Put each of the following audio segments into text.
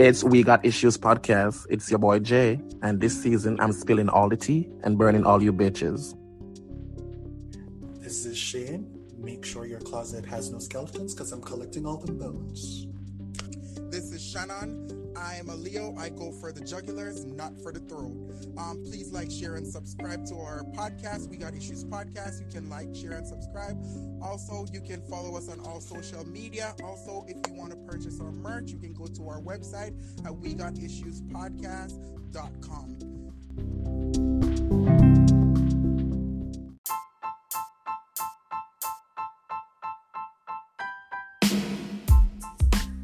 It's We Got Issues podcast. It's your boy Jay, and this season I'm spilling all the tea and burning all you bitches. This is Shane. Make sure your closet has no skeletons because I'm collecting all the bones. This is Shannon. I am a Leo. I go for the jugulars, not for the throat. Um, please like, share, and subscribe to our podcast. We got issues podcast. You can like, share, and subscribe. Also, you can follow us on all social media. Also, if you want to purchase our merch, you can go to our website at we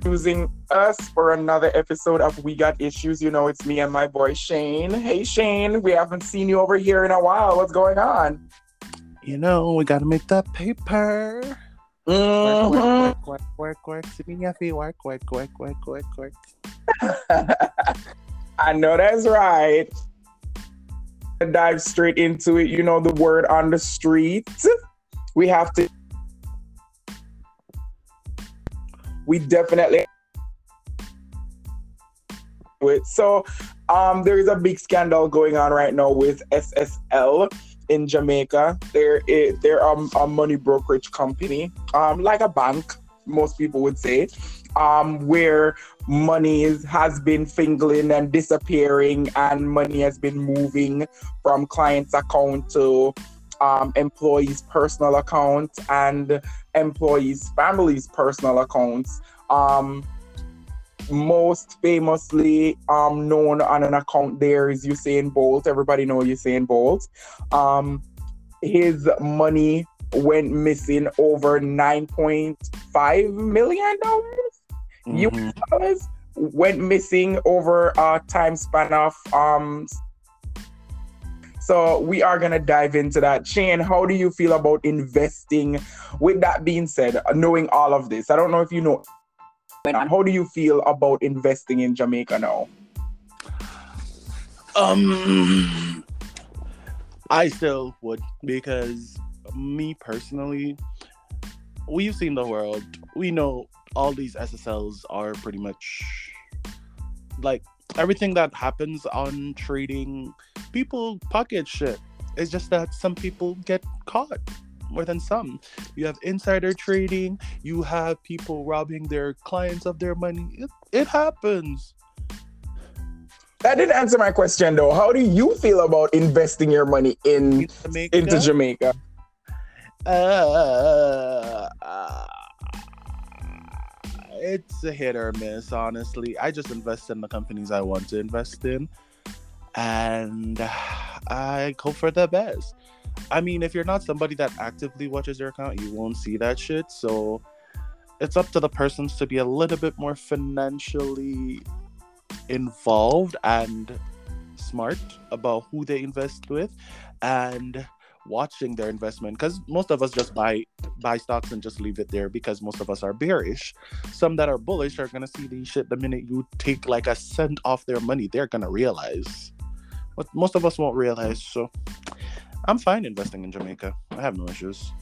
got. Using us for another episode of We Got Issues. You know, it's me and my boy Shane. Hey, Shane, we haven't seen you over here in a while. What's going on? You know, we gotta make that paper. Mhm. Work, work, work, work, work. See me, Yaffy. Work, work, work, work, work, work. I know that's right. Dive straight into it. You know the word on the street. We have to. We definitely. So, um, there is a big scandal going on right now with SSL in Jamaica. They're a, they're um, a money brokerage company, um, like a bank, most people would say, um, where money is, has been fingling and disappearing, and money has been moving from clients' account to um, employees' personal accounts and employees' families' personal accounts. Um, most famously um, known on an account there is Usain Bolt. Everybody know Usain Bolt. Um, his money went missing over nine point five million dollars. Mhm. US dollars went missing over a time span of um. So we are gonna dive into that. Shane, how do you feel about investing? With that being said, knowing all of this, I don't know if you know. How do you feel about investing in Jamaica now? Um, I still would because me personally, we've seen the world. We know all these SSLs are pretty much like everything that happens on trading. People pocket shit. It's just that some people get caught more than some. You have insider trading. You have people robbing their clients of their money. It, it happens. That didn't answer my question though. How do you feel about investing your money in Jamaica, into Jamaica? Uh, uh, it's a hit or miss, honestly. I just invest in the companies I want to invest in, and I hope for the best. I mean, if you're not somebody that actively watches your account, you won't see that shit. So it's up to the persons to be a little bit more financially involved and smart about who they invest with and watching their investment because most of us just buy buy stocks and just leave it there because most of us are bearish. Some that are bullish are gonna see these shit the minute you take like a cent off their money they're gonna realize. But most of us won't realize so i'm fine investing in jamaica. I have no issues.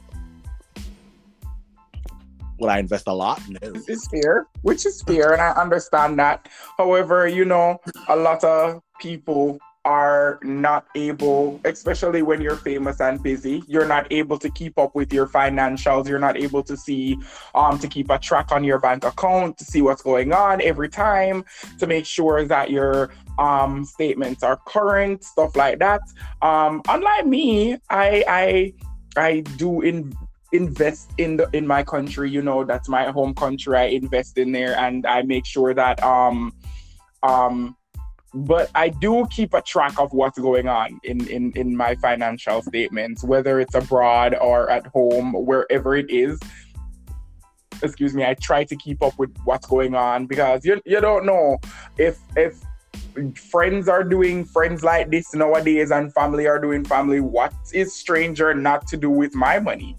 Would i invest a lot? No. Which is fair, which is fair, and I understand that. However, you know, a lot of people are not able, especially when you're famous and busy, you're not able to keep up with your financials. You're not able to see, um, to keep a track on your bank account, to see what's going on every time, to make sure that your um statements are current, stuff like that. Um, unlike me, I I I do in invest in the in my country you know that's my home country i invest in there and i make sure that um um but i do keep a track of what's going on in in in my financial statements whether it's abroad or at home wherever it is. Excuse me i try to keep up with what's going on because you, you don't know if if friends are doing friends like this nowadays and family are doing family what is stranger not to do with my money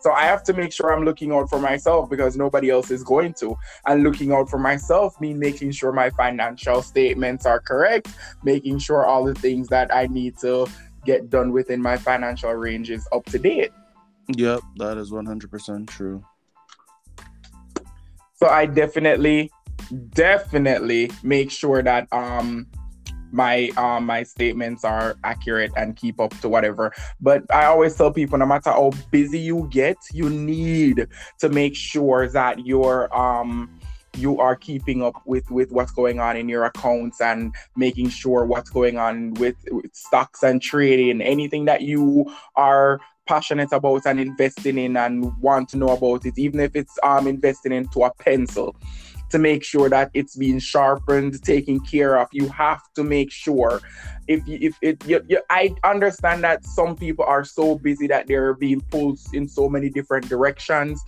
so I have to make sure I'm looking out for myself because nobody else is going to. And looking out for myself mean making sure my financial statements are correct, making sure all the things that I need to get done within my financial range is up to date. Yep, that is 100% true. So I definitely definitely make sure that um my um my statements are accurate and keep up to whatever. But i always tell people no matter how busy you get you need to make sure that you're um you are keeping up with with what's going on in your accounts and making sure what's going on with, with stocks and trading anything that you are passionate about and investing in and want to know about it even if it's um investing into a pencil to make sure that it's being sharpened, taken care of. You have to make sure. If you, if it, you, you, I understand that some people are so busy that they're being pulled in so many different directions,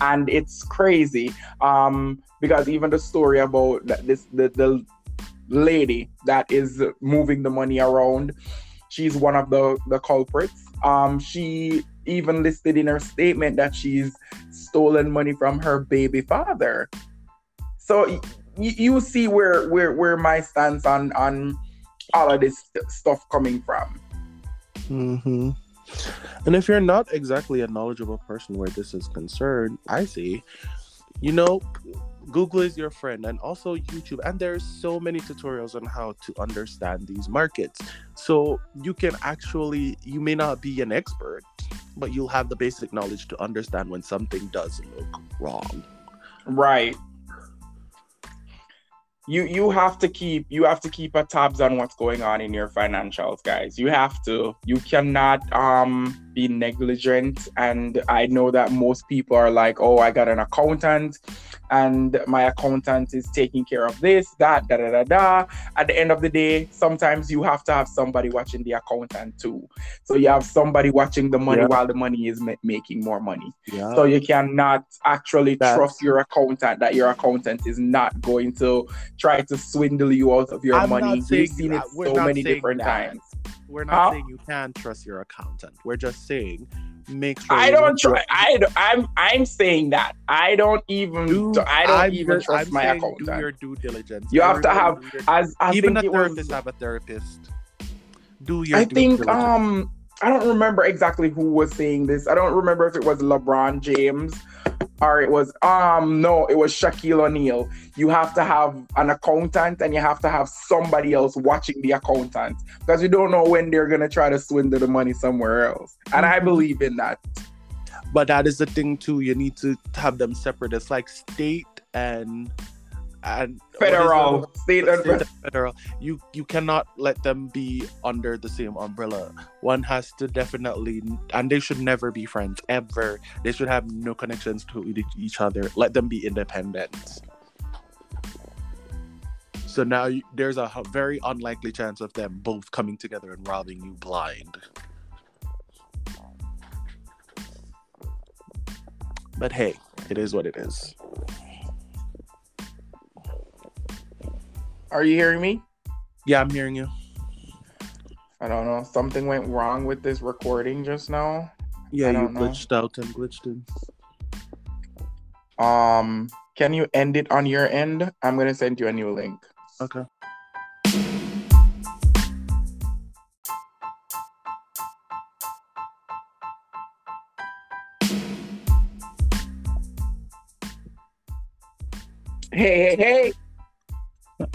and it's crazy. Um, because even the story about this the, the lady that is moving the money around, she's one of the the culprits. Um, she even listed in her statement that she's stolen money from her baby father so y- you see where where where my stance on on all of this stuff coming from. Mm-hmm. And if you're not exactly a knowledgeable person where this is concerned, I see, you know, Google is your friend and also YouTube. And there's so many tutorials on how to understand these markets. So you can actually, you may not be an expert, but you'll have the basic knowledge to understand when something does look wrong. Right you you have to keep you have to keep a tabs on what's going on in your financials guys. You have to. You cannot um be negligent and i know that most people are like oh i got an accountant and my accountant is taking care of this, that, da da da da. At the end of the day, sometimes you have to have somebody watching the accountant too. So you have somebody watching the money yeah. while the money is ma- making more money. Yeah. So you cannot actually That's... trust your accountant that your accountant is not going to try to swindle you out of your I'm money. We've seen it so many different that. times. We're not huh? saying you can't trust your accountant. We're just saying make sure I don't try. I I'm I'm saying that I don't even do, I don't I'm even just, trust I'm my accountant. Do your due diligence. You have to have as I even a therapist was, have a therapist. Do your. I think diligence. um I don't remember exactly who was saying this. I don't remember if it was LeBron James or it was um no, it was Shaquille O'Neal. You have to have an accountant and you have to have somebody else watching the accountant because you don't know when they're gonna try to swindle the money somewhere else. And I mm-hmm. believe in that. But that is the thing too. You need to have them separate. It's like state and and federal. state and federal. You you cannot let them be under the same umbrella. One has to definitely and they should never be friends ever. They should have no connections to each other. Let them be independent. So now you, there's a very unlikely chance of them both coming together and robbing you blind. But hey it is what it is Are you hearing me? Yeah, I'm hearing you. I don't know. Something went wrong with this recording just now. Yeah, you glitched know. out and glitched in. Um, can you end it on your end? I'm gonna send you a new link. Okay. Hey, hey, hey.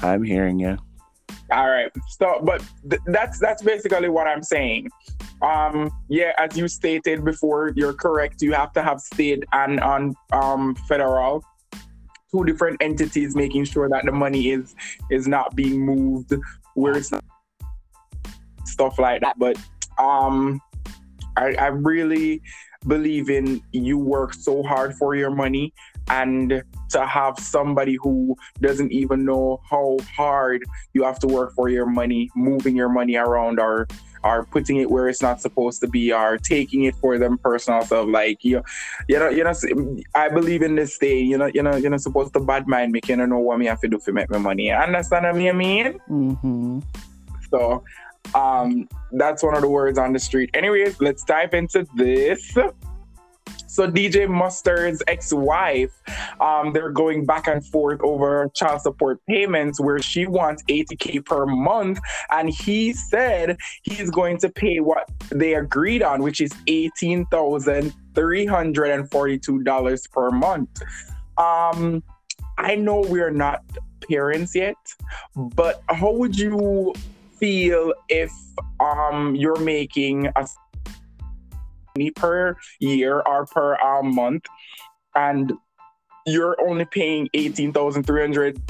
I'm hearing you. All right. So, but th- that's that's basically what I'm saying. Um, yeah, as you stated before, you're correct. You have to have state and on um federal two different entities making sure that the money is is not being moved where it's not stuff like that. But um I, I really believe in you work so hard for your money and to have somebody who doesn't even know how hard you have to work for your money, moving your money around or or putting it where it's not supposed to be or taking it for them personal stuff like you you know you know I believe in this thing, you know you know you're not supposed to bad mind me you know what me have to do to make my money understand what I mean? Mm-hmm. so um that's one of the words on the street. Anyways let's dive into this so DJ Mustard's ex-wife, um, they're going back and forth over child support payments where she wants 80k per month, and he said he's going to pay what they agreed on, which is eighteen thousand three hundred and forty-two dollars per month. Um, I know we're not parents yet, but how would you feel if um you're making a per year or per um, month and you're only paying 18300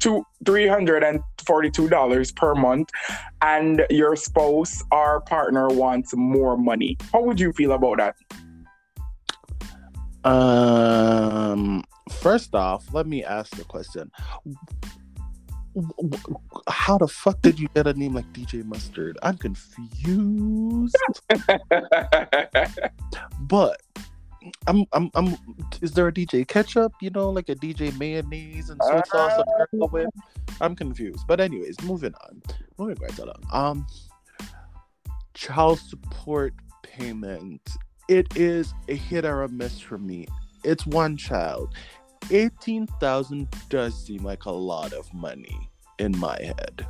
to $342 per month and your spouse or partner wants more money. How would you feel about that? Um first off let me ask the question how the fuck did you get a name like dj mustard i'm confused but I'm, I'm, I'm. Is there a DJ ketchup? You know, like a DJ mayonnaise and soy sauce. Uh, with? I'm confused. But anyways, moving on. Moving right along. Um, child support payment. It is a hit or a miss for me. It's one child. Eighteen thousand does seem like a lot of money in my head.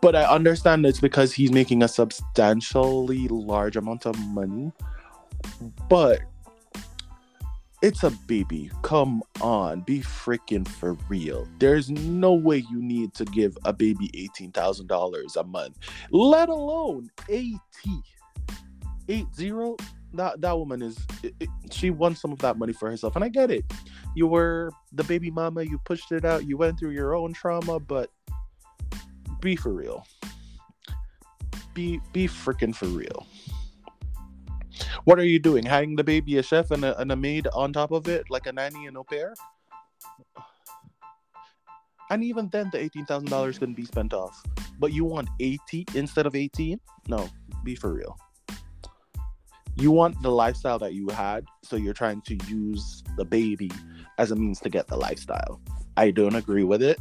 But I understand it's because he's making a substantially large amount of money but it's a baby. Come on, be freaking for real. There's no way you need to give a baby $18,000 a month, let alone 80. 80 that that woman is it, it, she won some of that money for herself and I get it. You were the baby mama, you pushed it out, you went through your own trauma, but be for real. Be be freaking for real. What are you doing? Hanging the baby a chef and a, and a maid on top of it, like a nanny and au pair? And even then, the eighteen thousand dollars couldn't be spent off. But you want eighty instead of eighteen? No, be for real. You want the lifestyle that you had, so you're trying to use the baby as a means to get the lifestyle. I don't agree with it.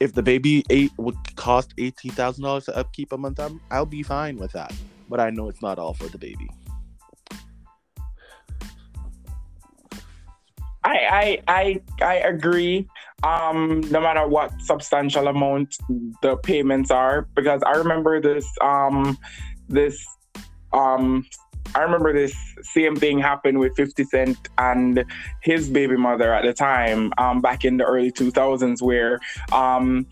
If the baby eight would cost eighteen thousand dollars to upkeep a month, I'll be fine with that but I know it's not all for the baby. I I I, I agree. Um, no matter what substantial amount the payments are, because I remember this um this um I remember this same thing happened with 50 Cent and his baby mother at the time, um, back in the early 2000s, where um,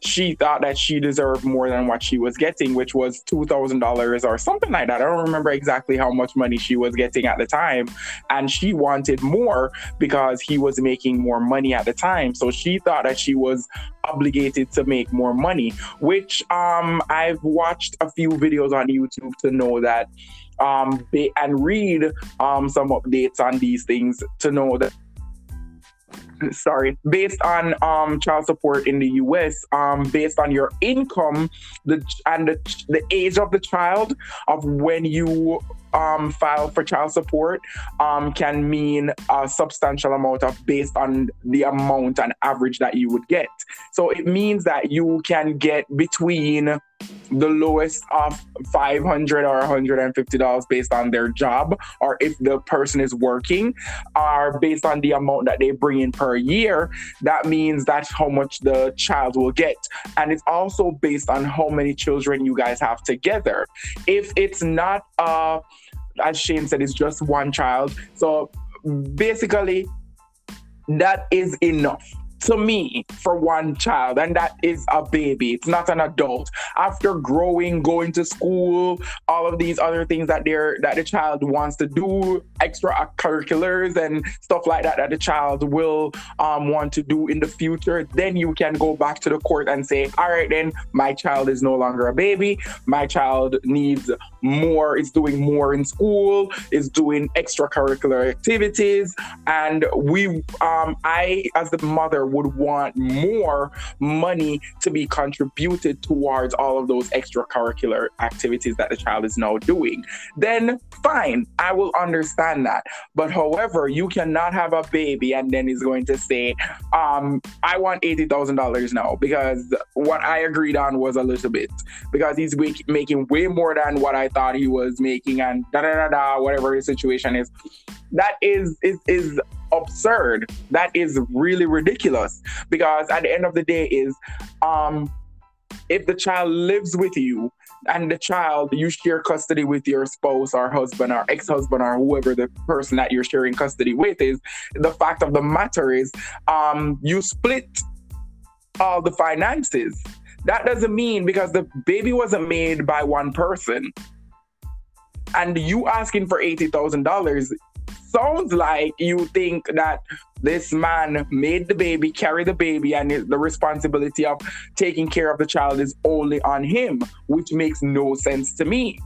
she thought that she deserved more than what she was getting, which was $2,000 or something like that. I don't remember exactly how much money she was getting at the time. And she wanted more because he was making more money at the time. So she thought that she was obligated to make more money, which um, I've watched a few videos on YouTube to know that um, and read um, some updates on these things to know that sorry, based on um, child support in the US, um, based on your income, the and the, the age of the child of when you um, file for child support um, can mean a substantial amount of based on the amount and average that you would get. So it means that you can get between the lowest of 500 or 150 dollars based on their job or if the person is working or based on the amount that they bring in per year that means that's how much the child will get. And it's also based on how many children you guys have together. If it's not uh as shane said it's just one child. So basically that is enough to me for one child, and that is a baby. It's not an adult. After growing, going to school, all of these other things that they're that the child wants to do, extracurriculars and stuff like that that the child will um, want to do in the future, then you can go back to the court and say, all right, then my child is no longer a baby. My child needs more, is doing more in school, is doing extracurricular activities, and we, um, I as the mother would want more money to be contributed towards all of those extracurricular activities that the child is now doing, then fine, I will understand that. But however, you cannot have a baby and then he's going to say, um, I want $80,000 now because what I agreed on was a little bit because he's making way more than what I thought he was making and da da da da, whatever the situation is. That is, is, is absurd. That is really ridiculous because at the end of the day is um if the child lives with you, and the child, you share custody with your spouse or husband or ex husband or whoever the person that you're sharing custody with is, the fact of the matter is, um, you split all the finances. That doesn't mean because the baby wasn't made by one person and you asking for $80,000 sounds like you think that this man made the baby, carry the baby, and the responsibility of taking care of the child is only on him, which makes no sense to me.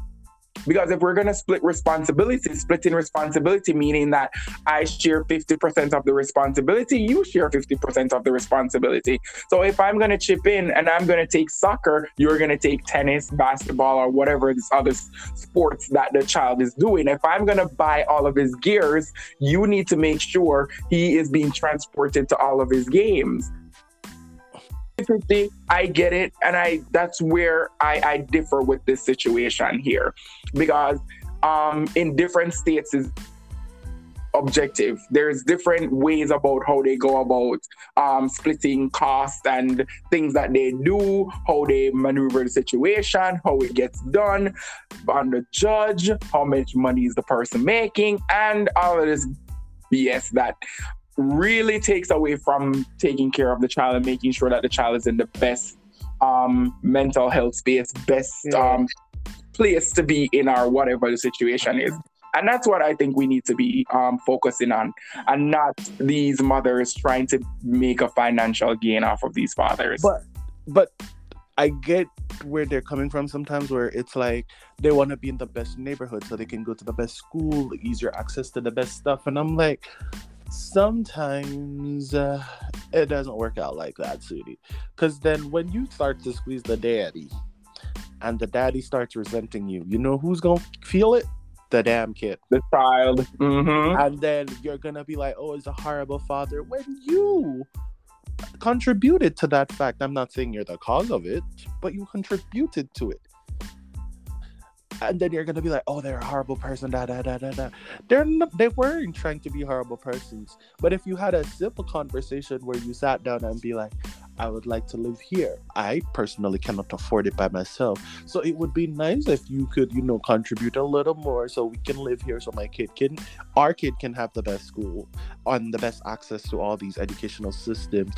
Because if we're going to split responsibility, splitting responsibility meaning that I share 50% of the responsibility, you share 50% of the responsibility. So if I'm going to chip in and I'm going to take soccer, you're going to take tennis, basketball, or whatever this other sports that the child is doing. If I'm going to buy all of his gears, you need to make sure he is being transported to all of his games. 50 i get it and i that's where i i differ with this situation here. Because um in different states is objective. There's different ways about how they go about um splitting costs and things that they do how they maneuver the situation how it gets done on the judge how much money is the person making and all of this bs that really takes away from taking care of the child and making sure that the child is in the best um, mental health space, best yeah. um, place to be in or whatever the situation is. And that's what I think we need to be um, focusing on, and not these mothers trying to make a financial gain off of these fathers. But, but I get where they're coming from sometimes, where it's like they want to be in the best neighborhood so they can go to the best school, easier access to the best stuff, and I'm like, sometimes uh, it doesn't work out like that, Sudi. Because then when you start to squeeze the daddy and the daddy starts resenting you, you know who's going to feel it? The damn kid. The child. Mm-hmm. And then you're going to be like, oh, it's a horrible father. When you contributed to that fact, I'm not saying you're the cause of it, but you contributed to it and then you're gonna be like, oh, they're a horrible person. Da da da da da. They're not, they weren't trying to be horrible persons. But if you had a simple conversation where you sat down and be like, I would like to live here. I personally cannot afford it by myself. So it would be nice if you could, you know, contribute a little more so we can live here so my kid can our kid can have the best school on the best access to all these educational systems,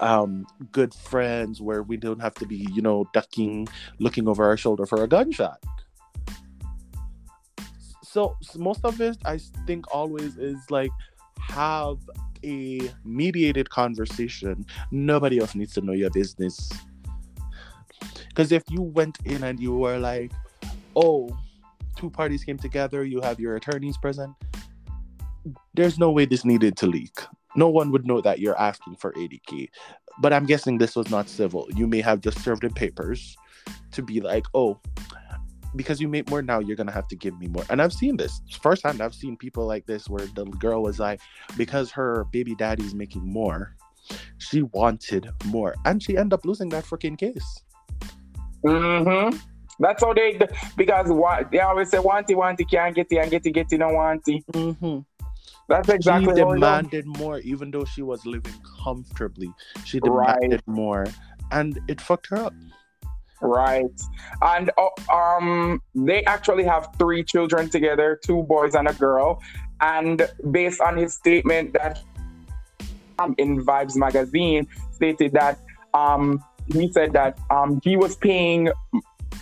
um, good friends where we don't have to be, you know, ducking, looking over our shoulder for a gunshot so most of it i think always is like have a mediated conversation. Nobody else needs to know your business. Because if you went in and you were like oh two parties came together you have your attorneys present there's no way this needed to leak. No one would know that you're asking for 80k but i'm guessing this was not civil. You may have just served in papers to be like oh because you make more now, you're gonna have to give me more. And I've seen this firsthand. I've seen people like this where the girl was like, because her baby daddy's making more, she wanted more, and she ended up losing that freaking case. Mm-hmm. That's how they because what they always say, "Wanty, wanty, can't get it, and get it, get it, no wanty." Mm-hmm. That's exactly she demanded more, even though she was living comfortably. She demanded right. more, and it fucked her up. Right. And uh, um, they actually have three children together, two boys and a girl. And based on his statement that um, in Vibes magazine stated that um, he said that um, he was paying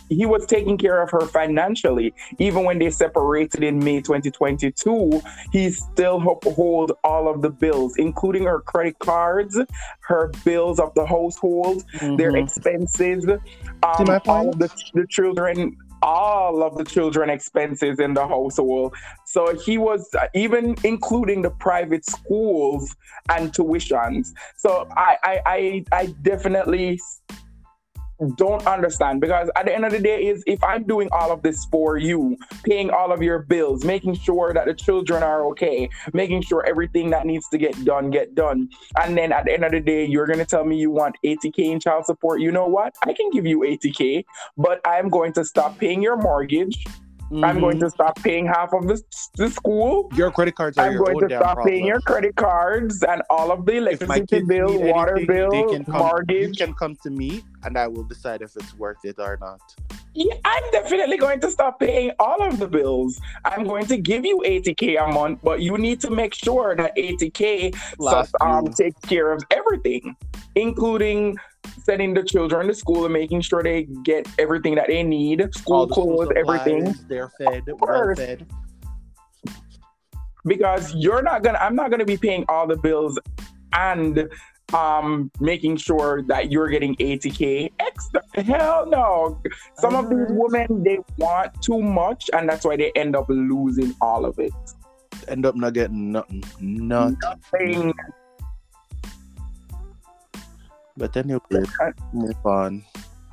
he was taking care of her financially. Even when they separated in May 2022, he still hold all of the bills, including her credit cards, her bills of the household, mm-hmm. their expenses, um, all the, the children all of the children expenses in the household so he was uh, even including the private schools and tuitions so i i i, I definitely don't understand because at the end of the day is if i'm doing all of this for you paying all of your bills making sure that the children are okay making sure everything that needs to get done get done and then at the end of the day you're going to tell me you want 80k in child support you know what? I can give you 80k but i'm going to stop paying your mortgage Mm-hmm. I'm going to stop paying half of the, the school. Your credit cards are I'm going to stop problem. paying your credit cards and all of the electricity bill, water bill, they can come, mortgage. You can come to me and I will decide if it's worth it or not. Yeah, I'm definitely going to stop paying all of the bills. I'm going to give you 80k a month, but you need to make sure that 80k Last um, takes care of everything, including sending the children to school and making sure they get everything that they need, school the clothes, everything. They're fed, well fed. Because you're not gonna, I'm not gonna be paying all the bills and um making sure that you're getting 80k extra. Hell no. Some of these women they want too much, and that's why they end up losing all of it. End up not getting nothing. Nothing. Saying But then you move on.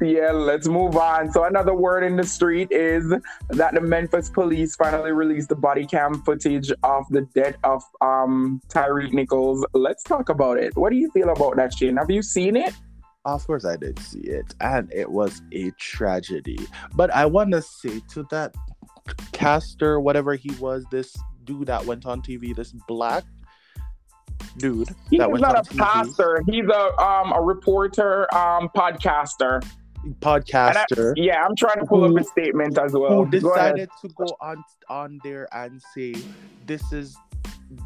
Yeah, let's move on. So another word in the street is that the Memphis police finally released the body cam footage of the death of um Tyreek Nichols. Let's talk about it. What do you feel about that, Shane? Have you seen it? Of course, I did see it, and it was a tragedy. But I want to say to that caster, whatever he was, this dude that went on TV, this black dude He's not a pastor. He's a um a reporter, um podcaster. And I- podcaster, yeah, I'm trying to pull Who- up his statement as well. who Go decided to go on on there and say this is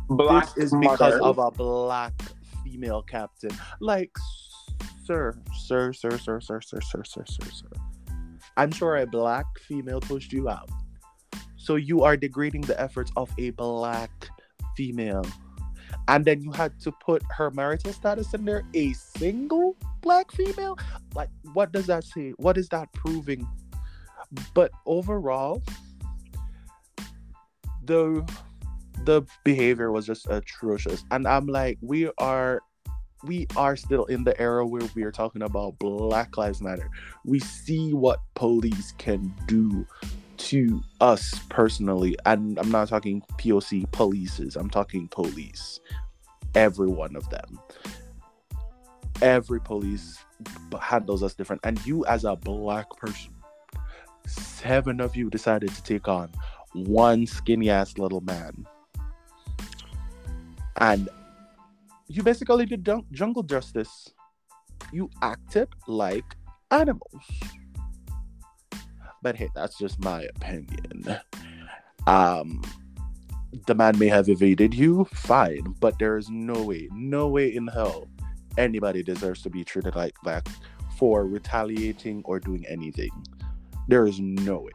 Black this is because mother. of a black female captain. Like, sir, sir, sir, sir, sir, sir, sir, sir, sir, sir. I'm sure a black female pushed you out. So you are degrading the efforts of a black female. And then you had to put her marital status in there, a single black female? Like, what does that say? What is that proving? But overall, the the behavior was just atrocious and i'm like we are we are still in the era where we are talking about black lives matter we see what police can do to us personally and i'm not talking poc polices i'm talking police every one of them every police handles us different and you as a black person seven of you decided to take on one skinny ass little man and you basically did jungle justice. You acted like animals. But hey, that's just my opinion. Um, the man may have evaded you, fine, but there is no way, no way in hell anybody deserves to be treated like that for retaliating or doing anything. There is no way.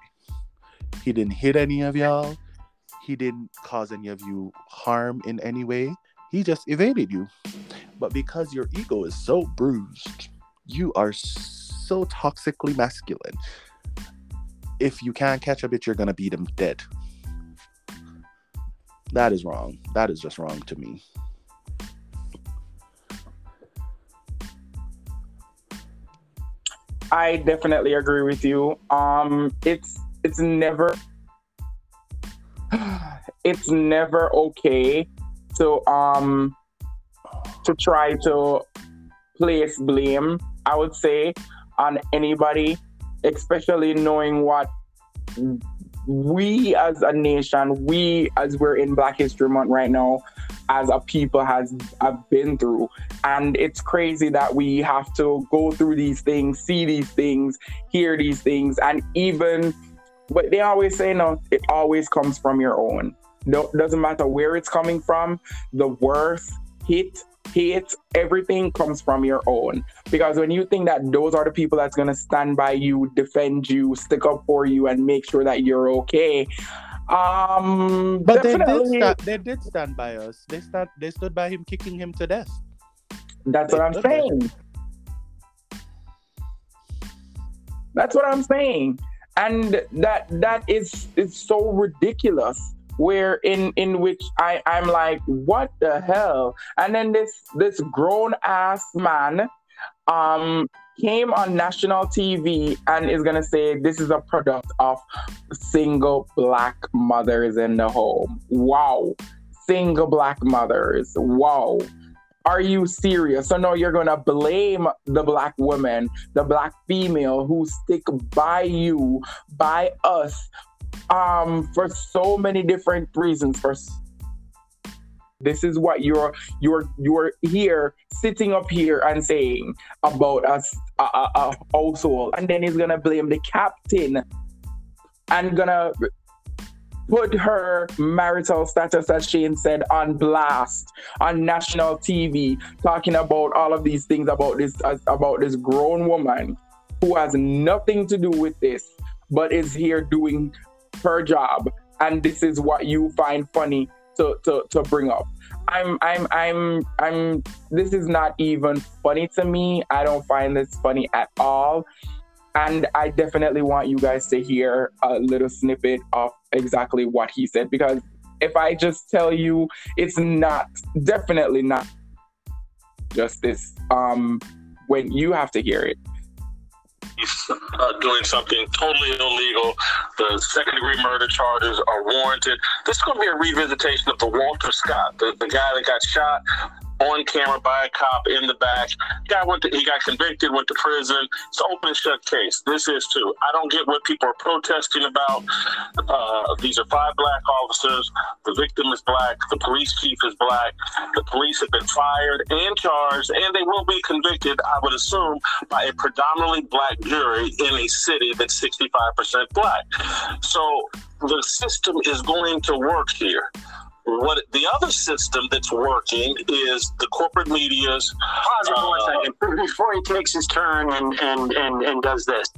He didn't hit any of y'all. He didn't cause any of you harm in any way. He just evaded you. But because your ego is so bruised, you are so toxically masculine. If you can't catch a bitch, you're gonna beat him dead. That is wrong. That is just wrong to me. I definitely agree with you. Um, it's it's never it's never okay to um to try to place blame. I would say on anybody, especially knowing what we as a nation, we as we're in Black History Month right now, as a people has have been through. And it's crazy that we have to go through these things, see these things, hear these things, and even but they always say no, it always comes from your own. No, doesn't matter where it's coming from, the worst hit, hate, everything comes from your own. Because when you think that those are the people that's gonna stand by you, defend you, stick up for you, and make sure that you're okay. Um But they did, sta- they did stand by us. They stand, they stood by him, kicking him to death. That's what I'm saying. That's what I'm saying. And that that is is so ridiculous. Where in in which I I'm like, what the hell? And then this this grown ass man um came on national TV and is gonna say this is a product of single black mothers in the home. Wow. Single black mothers. Wow. Are you serious? So no, you're gonna blame the black woman, the black female who stick by you, by us, um, for so many different reasons. For This is what you're you're you're here sitting up here and saying about us a, a, a household, and then he's gonna blame the captain and gonna put her marital status, as Shane said, on blast on national TV, talking about all of these things about this uh, about this grown woman who has nothing to do with this, but is here doing her job, and this is what you find funny to to, to bring up. I'm I'm I'm I'm this is not even funny to me. I don't find this funny at all. And I definitely want you guys to hear a little snippet of exactly what he said because if I just tell you, it's not definitely not justice. Um, when you have to hear it. He's uh, doing something totally illegal. The second degree murder charges are warranted. This is going to be a revisitation of the Walter Scott, the, the guy that got shot on camera by a cop in the back. Guy went to, he got convicted, went to prison. It's an open and shut case. This is too. I don't get what people are protesting about. Uh, these are five black officers. The victim is black. The police chief is black. The police have been fired and charged, and they will be convicted, I would assume, by a predominantly black jury in a city that's 65% black. So the system is going to work here. What the other system that's working is the corporate media's. Pause uh, one second before he takes his turn and, and, and, and does this.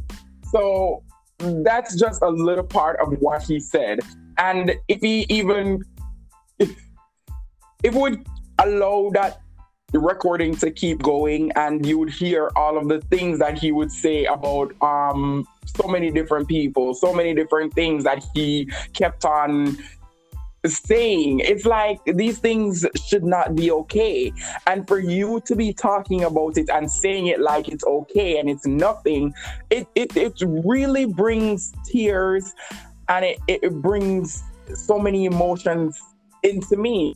So that's just a little part of what he said. And if he even if, if would allow that recording to keep going and you would hear all of the things that he would say about um so many different people, so many different things that he kept on saying. It's like these things should not be okay. And for you to be talking about it and saying it like it's okay and it's nothing, it it, it really brings tears and it, it brings so many emotions into me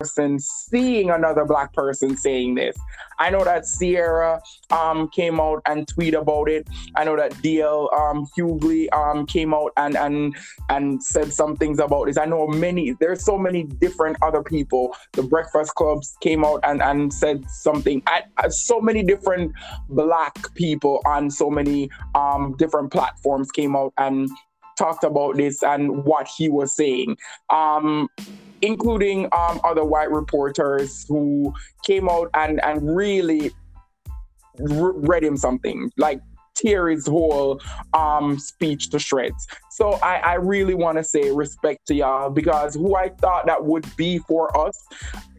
person seeing another black person saying this. I know that Sierra um, came out and tweeted about it. I know that DL um, Hughley um, came out and and and said some things about this. I know many. There's so many different other people. The Breakfast Clubs came out and and said something. I, I, so many different black people on so many um, different platforms came out and talked about this and what he was saying. Um, including um, other white reporters who came out and, and really read him something, like tear his whole um, speech to shreds. So I, I really want to say respect to y'all because who I thought that would be for us,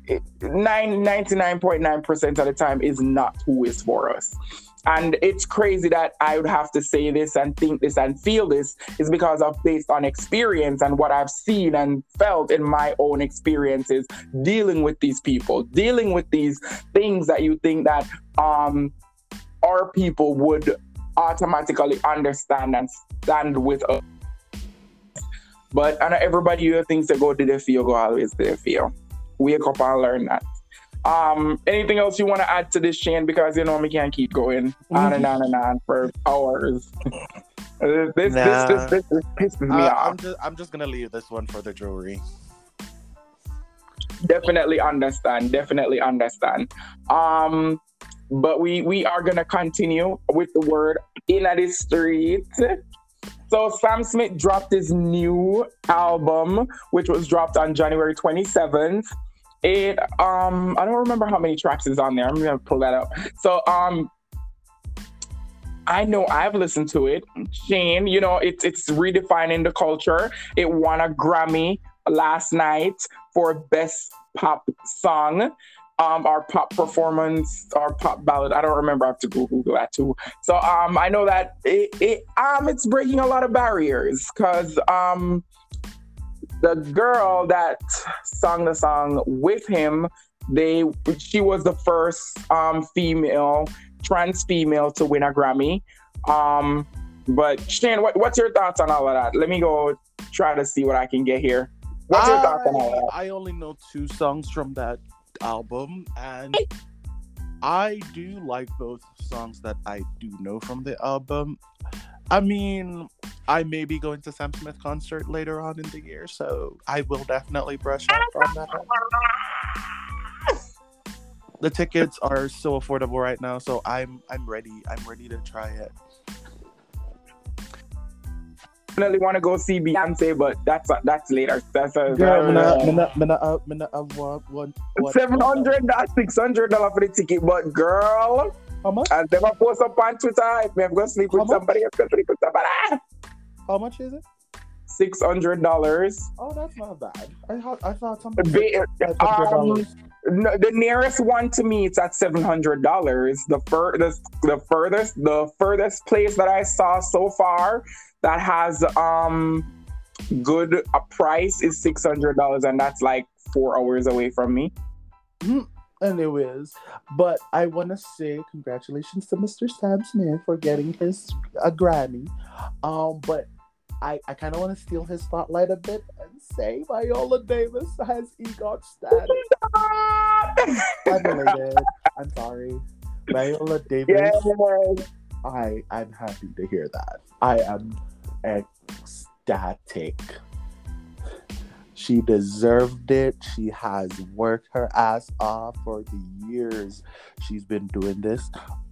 99.9% of the time is not who is for us. And it's crazy that I would have to say this and think this and feel this is because of based on experience and what I've seen and felt in my own experiences dealing with these people, dealing with these things that you think that um our people would automatically understand and stand with us. But and everybody who thinks they go to the field go always to the field. Wake up and learn that. Um, anything else you want to add to this, Shane? Because you know we can't keep going on and on and on for hours. this, this, nah. this, this, this, pisses me uh, off. I'm just, I'm just gonna leave this one for the jury. Definitely understand. Definitely understand. Um, but we we are gonna continue with the word in the street. So Sam Smith dropped his new album, which was dropped on January 27th. It um I don't remember how many tracks is on there. I'm gonna pull that up. So um I know I've listened to it. Shane, you know, it's it's redefining the culture. It won a Grammy last night for best pop song. Um, our pop performance, our pop ballad. I don't remember. I have to Google that too. So um, I know that it, it um, it's breaking a lot of barriers because um, the girl that sung the song with him, they she was the first um, female trans female to win a Grammy. Um, but Shane, what, what's your thoughts on all of that? Let me go try to see what I can get here. What's I, your thoughts on all that? I only know two songs from that album, and I do like both songs that I do know from the album. I mean, I may be going to Sam Smith concert later on in the year, so I will definitely brush up on that. The tickets are so affordable right now, so I'm I'm ready. I'm ready to try it. Definitely want to go see Beyonce, but that's that's later. That's a Girl, uh, mina, uh, seven hundred, that's six hundred dollar for the ticket. But girl, How much? them a post up on Twitter, if me have go sleep with much? somebody, I'm gonna sleep with somebody. How much is it? Six hundred dollars. Oh, that's not bad. I thought I thought something. Um, $500. no, the nearest one to me it's at seven hundred dollars. The furthest, the furthest, the furthest place that I saw so far that has um good a price is six hundred dollars, and that's like four hours away from me. Anyways, but I want to say congratulations to Mr. Sam Smith for getting his a Grammy. Um, but I, I kind of want to steal his spotlight a bit and say Viola Davis has EGOT status. I'm. I'm sorry. Viola Davis, Yes. I I'm happy to hear that. I am ecstatic. She deserved it. She has worked her ass off for the years she's been doing this,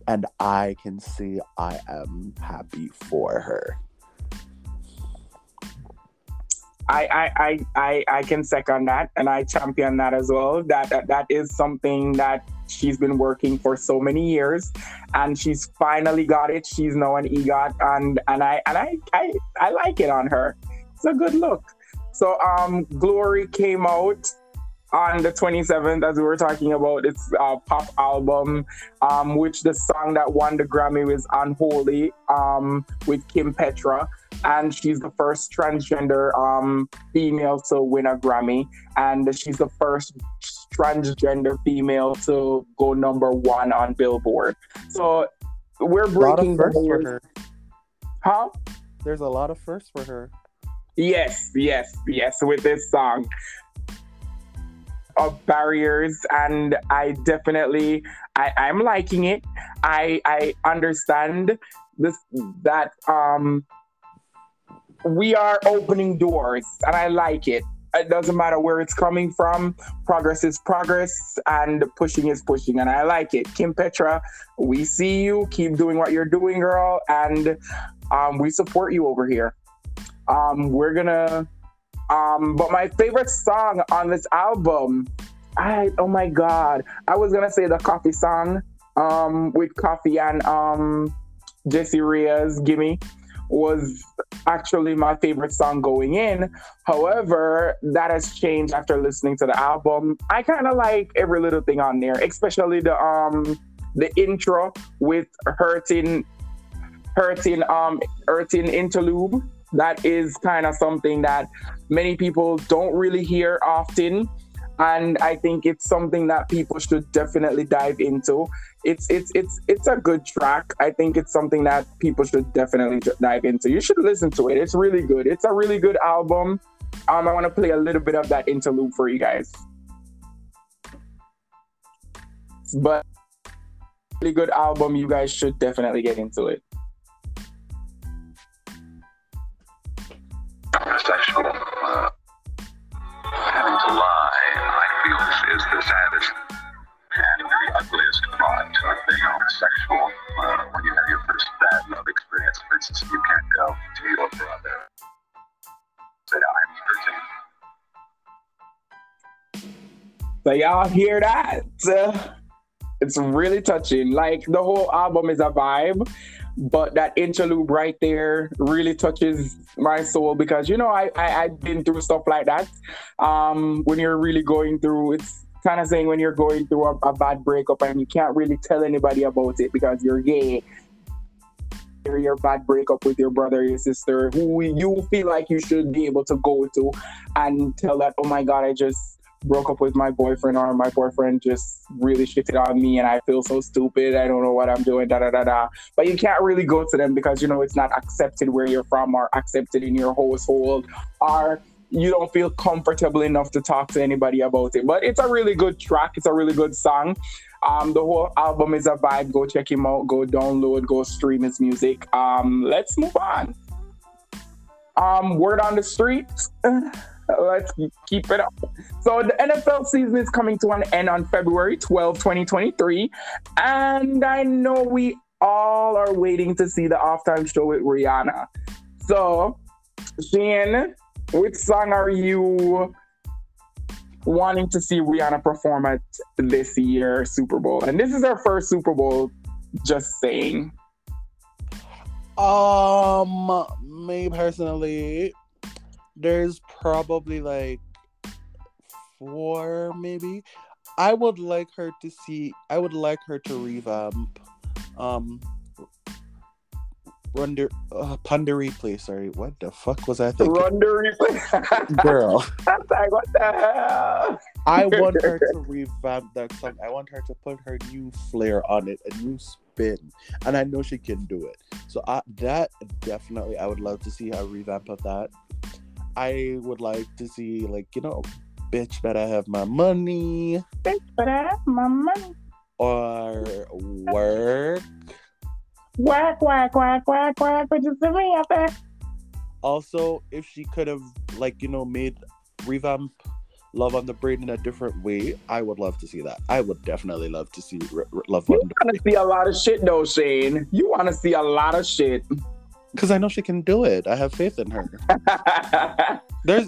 and I can say I am happy for her. I, I, I, I, I can second that and I champion that as well. That, that that is something that she's been working for so many years and she's finally got it. She's now an EGOT and and I and I, I I like it on her. It's a good look. So um Gloria came out on the 27th as we were talking about its uh, pop album um which the song that won the Grammy was Unholy um with Kim Petra and she's the first transgender um, female to win a Grammy, and she's the first transgender female to go number one on Billboard. So we're A breaking the for her. Huh? There's a lot of firsts for her. Yes, yes, yes. With this song of barriers, and I definitely, I, I'm liking it. I, I understand this that um, we are opening doors, and I like it. It doesn't matter where it's coming from. Progress is progress, and pushing is pushing, and I like it. Kim Petra, we see you. Keep doing what you're doing, girl, and um, we support you over here. Um, we're gonna. Um, but my favorite song on this album, I oh my god, I was gonna say the coffee song, um, with Koffee and um, Jessie Reyez, "Gimme," was actually my favorite song going in. However, that has changed after listening to the album. I kind of like every little thing on there, especially the um the intro with hurting hurting um hurting interlude that is kind of something that many people don't really hear often. And i think it's something that people should definitely dive into. It's it's it's it's a good track. I think it's something that people should definitely dive into. You should listen to it. It's really good. It's a really good album. Um i want to play a little bit of that interlude for you guys. But really good album. You guys should definitely get into it instance, you can't go to your brother. Say, I'm hurting. So y'all hear that? It's really touching. Like the whole album is a vibe, but that interlude right there really touches my soul because you know I, I I've been through stuff like that. Um, when you're really going through, it's kind of saying when you're going through a, a bad breakup and you can't really tell anybody about it because you're gay. Or your bad breakup with your brother your sister, who you feel like you should be able to go to and tell that, oh my god, I just broke up with my boyfriend or my boyfriend just really shitted on me and I feel so stupid. I don't know what I'm doing, da da da da. But you can't really go to them because you know it's not accepted where you're from or accepted in your household or you don't feel comfortable enough to talk to anybody about it. But it's a really good track, it's a really good song. Um, the whole album is a vibe. Go check him out, go download, go stream his music. Um, let's move on. Um, word on the street. Let's keep it up. So the NFL season is coming to an end on February 12, 2023. And I know we all are waiting to see the halftime show with Rihanna. So, Shane, which song are you wanting to see Rihanna perform at this year Super Bowl? And this is her first Super Bowl, just saying. Um, me personally, there's probably like four, maybe. I would like her to see. I would like her to revamp, um, Runder, uh, Pon de Replay. Sorry, what the fuck was I thinking? Runder Girl, That's like, what the hell? I want her to revamp that song. I want her to put her new flair on it, a new spin, and I know she can do it. So I, that definitely, I would love to see a revamp of that. I would like to see, like you know, bitch, better have my money Bitch, but I have my money. or work. Whack, whack, whack, whack, whack. But you see me up there. Also, if she could have, like you know, made revamp Love on the Brain in a different way, I would love to see that. I would definitely love to see R- R- Love You on the Brain. You want to see a lot of shit, though, Shane. You want to see a lot of shit. because I know she can do it. I have faith in her. There's,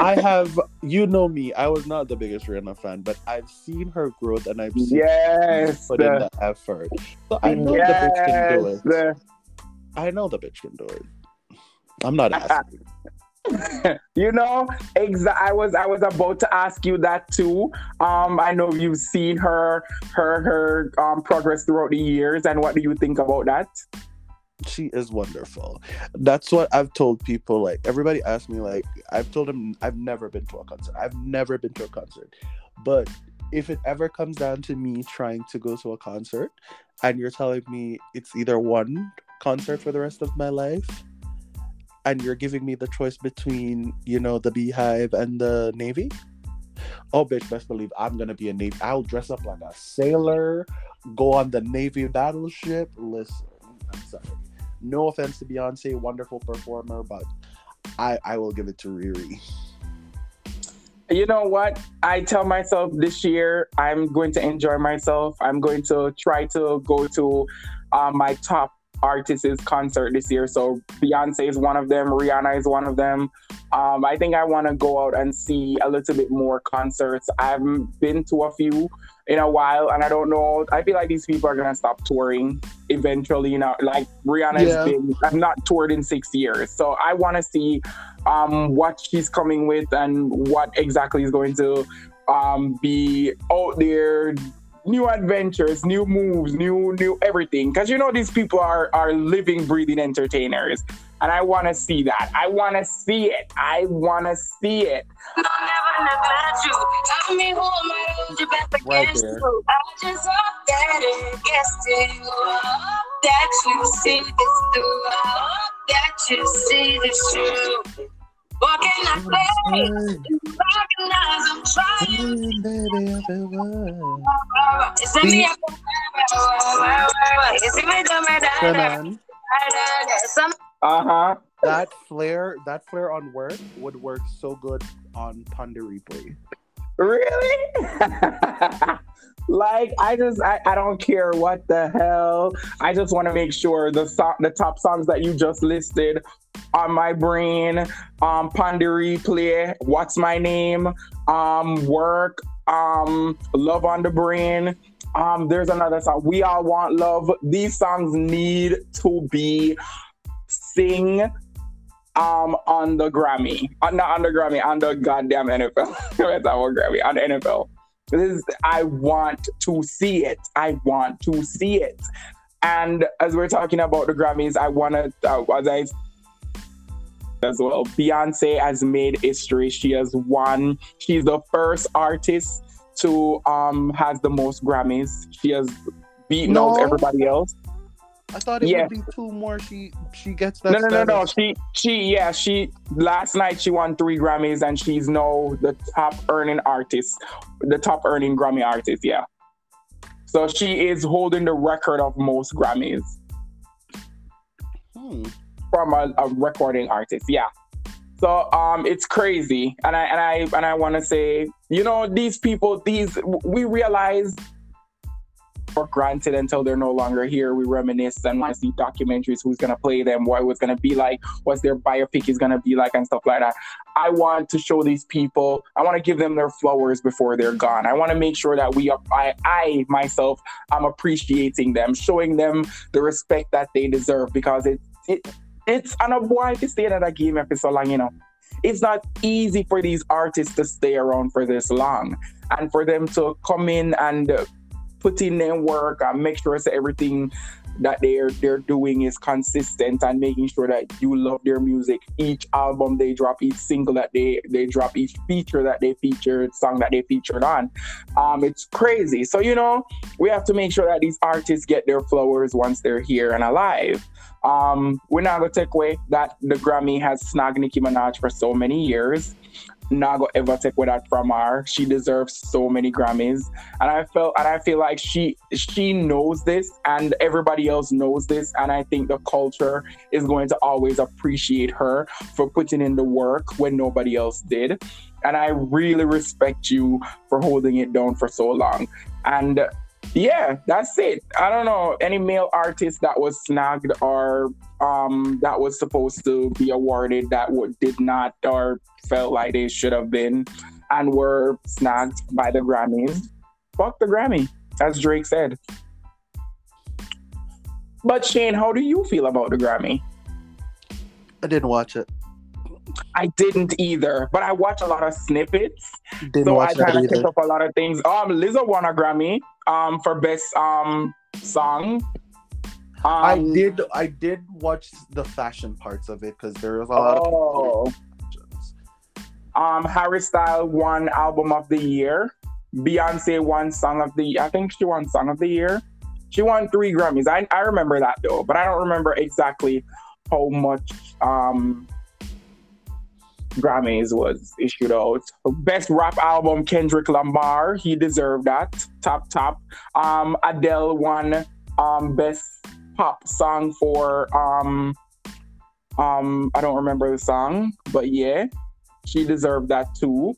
I have, you know me. I was not the biggest Rihanna fan, but I've seen her growth and I've seen yes. her put in the effort. So I know the bitch can do it. I know the bitch can do it. I'm not asking. you know, exa- I was I was about to ask you that too. Um, I know you've seen her her her um progress throughout the years, and what do you think about that? She is wonderful. That's what I've told people. Like everybody asks me, like I've told them I've never been to a concert. I've never been to a concert. But if it ever comes down to me trying to go to a concert, and you're telling me it's either one concert for the rest of my life, and you're giving me the choice between you know the BeyHive and the Navy. Oh, bitch, best believe I'm gonna be a Navy. I'll dress up like a sailor, go on the Navy battleship. Listen, I'm sorry. No offense to Beyonce, wonderful performer, but I I will give it to Riri. You know what? I tell myself this year I'm going to enjoy myself. I'm going to try to go to uh, my top artists' concert this year. So Beyonce is one of them. Rihanna is one of them. Um, I think I want to go out and see a little bit more concerts. I haven't been to a few in a while, and I don't know. I feel like these people are gonna stop touring eventually. You know, like Rihanna Yeah. has been. I've not toured in six years, so I want to see um, what she's coming with and what exactly is going to um, be out there. New adventures, new moves, new new everything. Because you know these people are are living, breathing entertainers, and I want to see that. I want to see it. I want to see it. Don't never neglect you. Tell me who am I to hold you back against there. you. I just hope that it gets to you. I hope that you see this through. I hope that you see this through. What can I say? Recognize I'm trying. It's in me. It's in me. Shannon, Some Uh huh. that flair, that flair on work would work so good on Pon de Replay. Really? like I just I, I don't care what the hell. I just want to make sure the song the top songs that you just listed on my brain, um Pon de Replay, What's My Name, um Work, um Love on the Brain. Um there's another song. We All Want Love. These songs need to be sing um on the Grammy. Uh, not on the Grammy, on the goddamn NFL. That's not Grammy, on the NFL. This is I want to see it. I want to see it. And as we're talking about the Grammys, I want to, uh, as I as well, Beyonce has made history. She has won. She's the first artist to um has the most Grammys. She has beaten No. out everybody else. I thought it Yeah. would be two more. She she gets that. No, no, no, no. She, she, yeah, she. Last night she won three Grammys, and she's now the top earning artist, the top earning Grammy artist. Yeah. So she is holding the record of most Grammys. Hmm. from a, a recording artist. Yeah. So um, it's crazy, and I and I and I want to say, you know, these people, these we realize for granted until they're no longer here. We reminisce and want to see documentaries, who's gonna play them, what it was gonna be like, what's their biopic is gonna be like, and stuff like that. I want to show these people. I want to give them their flowers before they're gone. I want to make sure that we, I, I myself, I'm appreciating them, showing them the respect that they deserve because it, it, it's on a boy to stay in that game for so long, you know. It's not easy for these artists to stay around for this long, and for them to come in and put in their work and make sure that everything that they're they're doing is consistent and making sure that you love their music. Each album they drop, each single that they they drop, each feature that they featured, song that they featured on. Um, it's crazy. So you know, we have to make sure that these artists get their flowers once they're here and alive. Um, we're not gonna take away that the Grammy has snagged Nicki Minaj for so many years not gonna ever take away that from her. She deserves so many Grammys, and I felt and I feel like she she knows this, and everybody else knows this, and I think the culture is going to always appreciate her for putting in the work when nobody else did. And I really respect you for holding it down for so long. And yeah, that's it. I don't know any male artist that was snagged or um, that was supposed to be awarded that w- did not or felt like they should have been and were snagged by the Grammys. Fuck the Grammy, as Drake said. But Shane, how do you feel about the Grammy? I didn't watch it. I didn't either, but I watch a lot of snippets, Didn't so I kind of pick either. up a lot of things. Um, Lizzo won a Grammy um for best um song. Um, I did. I did watch the fashion parts of it because there was a lot Oh, questions. um, Harry Styles won album of the year. Beyonce won song of the. I think she won song of the year. She won three Grammys. I I remember that though, but I don't remember exactly how much um Grammys was issued out. Best rap album Kendrick Lamar. He deserved that. Top top. Um, Adele won um best pop song for um um I don't remember the song, but yeah, she deserved that too.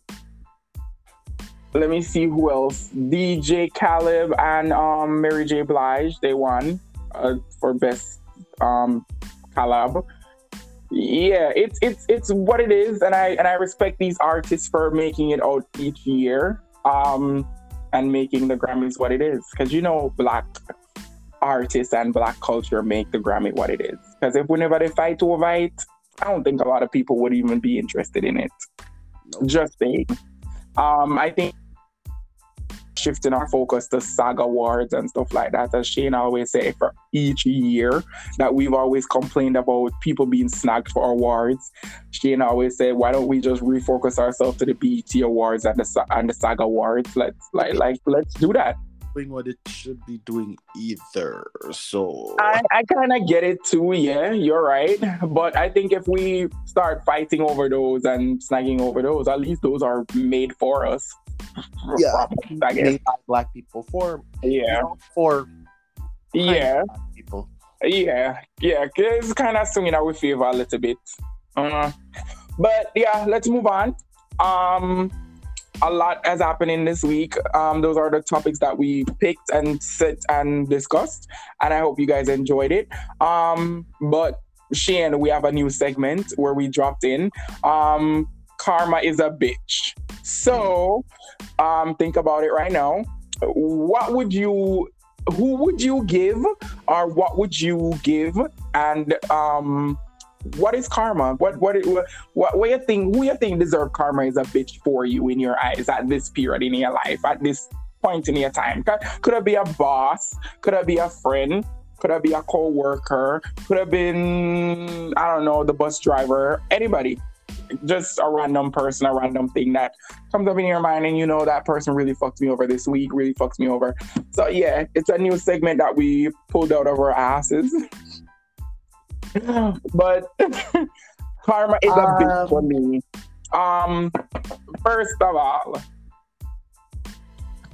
Let me see who else. DJ Khaled and um Mary J. Blige they won uh, for best um collab. Yeah, it's it's it's what it is, and I and I respect these artists for making it out each year, um, and making the Grammys what it is. Because you know, black artists and black culture make the Grammy what it is. Because if whenever they fight over it, I don't think a lot of people would even be interested in it. Just saying. Um, I think shifting our focus to SAG awards and stuff like that, as Shane always say, for each year that we've always complained about people being snagged for awards. Shane always said, why don't we just refocus ourselves to the BET awards and the and the SAG awards? Let's like like let's do that. Doing what it should be doing either. So I, I kind of get it too. Yeah, you're right. But I think if we start fighting over those and snagging over those, at least those are made for us. Yeah. I guess. made by black people for you Yeah. know, for Yeah. people. Yeah. Yeah. It's kind of swinging our favor a little bit. Uh, but yeah, let's move on. Um, a lot has happened in this week. Um, those are the topics that we picked and sit and discussed, and I hope you guys enjoyed it. Um, but Shane, we have a new segment where we dropped in. Um, karma is a bitch. So, um, think about it right now. What would you? Who would you give, or what would you give? And um, what is karma? What what what what, what you think? Who you think deserve karma is a bitch for you in your eyes at this period in your life, at this point in your time? Could, could it be a boss? Could it be a friend? Could it be a co-worker? Could have been I don't know the bus driver? Anybody? Just a random person, a random thing that comes up in your mind, and you know that person really fucked me over this week, really fucks me over. So yeah, it's a new segment that we pulled out of our asses. but karma is a bit Um, for me. Um, first of all,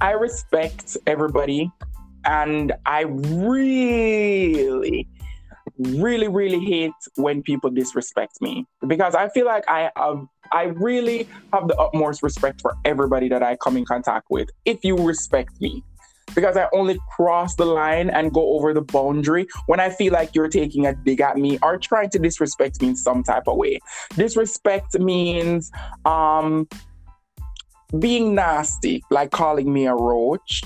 I respect everybody, and I really, really, really hate when people disrespect me because I feel like I have, I really have the utmost respect for everybody that I come in contact with. If you respect me, because I only cross the line and go over the boundary when I feel like you're taking a dig at me or trying to disrespect me in some type of way. Disrespect means um, being nasty, like calling me a roach,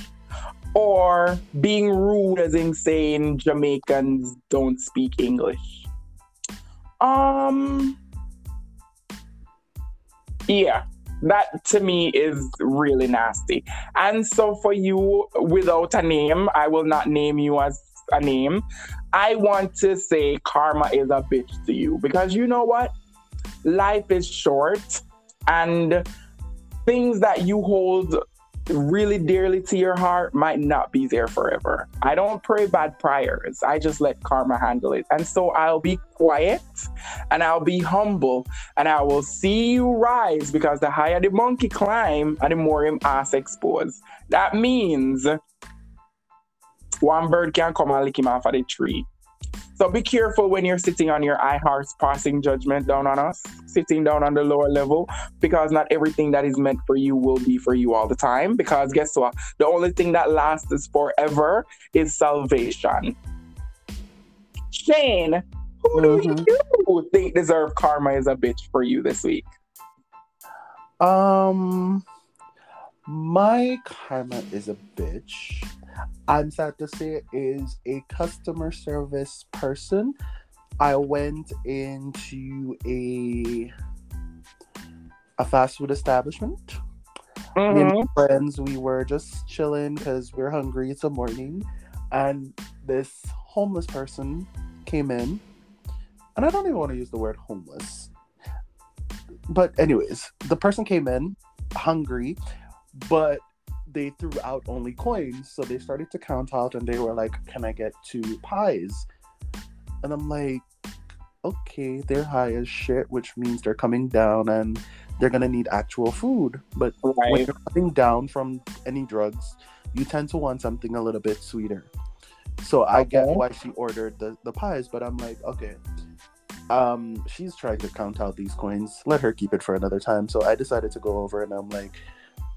or being rude, as in saying Jamaicans don't speak English. Um, yeah, that to me is really nasty. And so for you, without a name, I will not name you as a name. I want to say karma is a bitch to you because you know what? Life is short and things that you hold really dearly to your heart might not be there forever. I don't pray bad prayers. I just let karma handle it. And so I'll be quiet and I'll be humble and I will see you rise because the higher the monkey climb the more him ass exposed. That means one bird can come and lick him off of the tree. So be careful when you're sitting on your horse passing judgment down on us, sitting down on the lower level, because not everything that is meant for you will be for you all the time. Because guess what? The only thing that lasts is forever is salvation. Shane, who Mhm. do you think deserve karma is a bitch for you this week? Um, my karma is a bitch. I'm sad to say is a customer service person. I went into a a fast food establishment. Me and my mm-hmm. friends, we were just chilling because we're hungry. It's a morning, and this homeless person came in, and I don't even want to use the word homeless. But anyways, the person came in hungry, but they threw out only coins, so they started to count out, and they were like, "Can I get two pies?" And I'm like, "Okay, they're high as shit, which means they're coming down and." They're gonna need actual food, but when you're coming down from any drugs, you tend to want something a little bit sweeter. So I get why she ordered the, the pies, but I'm like, okay. Um, she's trying to count out these coins. Let her keep it for another time. So I decided to go over and I'm like,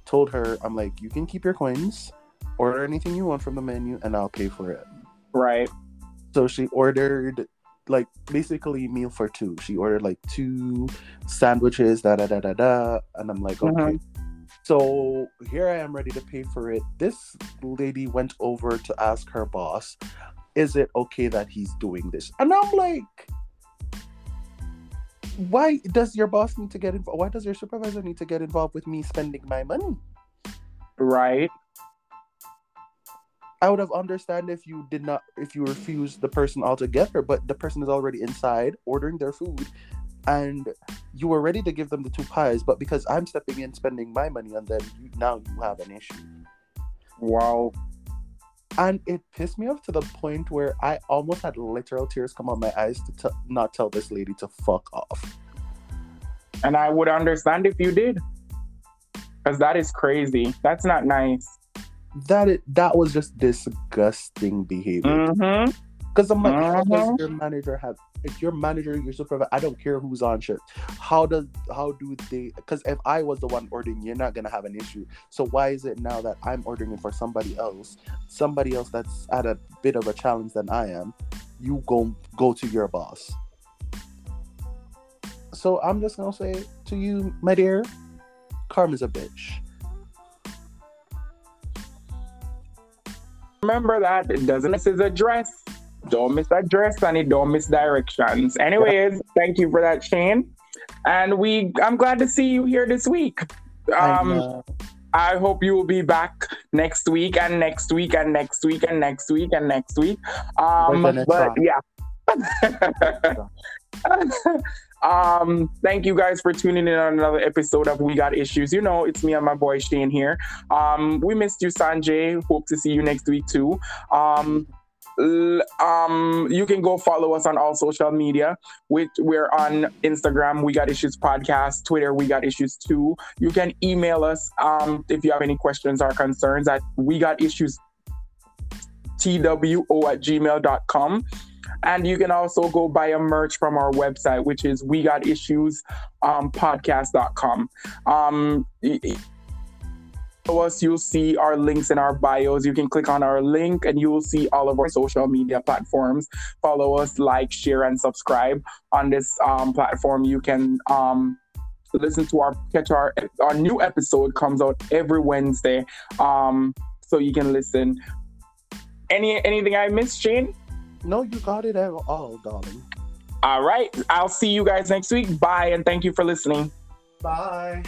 told her, I'm like, you can keep your coins, order anything you want from the menu, and I'll pay for it. Right. So she ordered like basically meal for two. She ordered like two sandwiches, da da da da da, and I'm like, okay. Mhm. So here I am ready to pay for it. This lady went over to ask her boss, "Is it okay that he's doing this?" And I'm like, "Why does your boss need to get involved? Why does your supervisor need to get involved with me spending my money?" Right. I would have understand if you did not if you refused the person altogether, but the person is already inside ordering their food and you were ready to give them the two pies, but because I'm stepping in spending my money and then you, now you have an issue. Wow. And it pissed me off to the point where I almost had literal tears come on my eyes to t- not tell this lady to fuck off. And I would understand if you did. Because that is crazy. That's not nice. That it, that was just disgusting behavior. Mm-hmm. Because I'm like, how does Mhm. your manager have? If your manager, your supervisor, I don't care who's on shift. How does how do they? Because if I was the one ordering, you're not gonna have an issue. So why is it now that I'm ordering it for somebody else, somebody else that's at a bit of a challenge than I am? You go go to your boss. So I'm just gonna say to you, my dear, karma's a bitch. Remember that it doesn't miss his address. Don't miss address and it don't miss directions. Anyways, thank you for that, Shane. And we I'm glad to see you here this week. Um I hope you will be back next week and next week and next week and next week and next week. Um, but yeah. um, thank you guys for tuning in on another episode of We Got Issues. You know, it's me and my boy Shane here. Um, we missed you, Sanjay. Hope to see you next week too. Um, um, you can go follow us on all social media. Which we're on Instagram, We Got Issues Podcast, Twitter, We Got Issues too. You can email us um, if you have any questions or concerns at We Got Issues two at gmail.com. And you can also go buy a merch from our website, which is we got issues um, podcast.com. Um, us, you'll see our links in our bios. You can click on our link and you will see all of our social media platforms. Follow us, like, share, and subscribe on this um, platform. You can um, listen to our catch our our new episode comes out every Wednesday. Um, so you can listen. Any anything I missed, Shane? No, you got it at all, darling. All right. I'll see you guys next week. Bye and thank you for listening. Bye.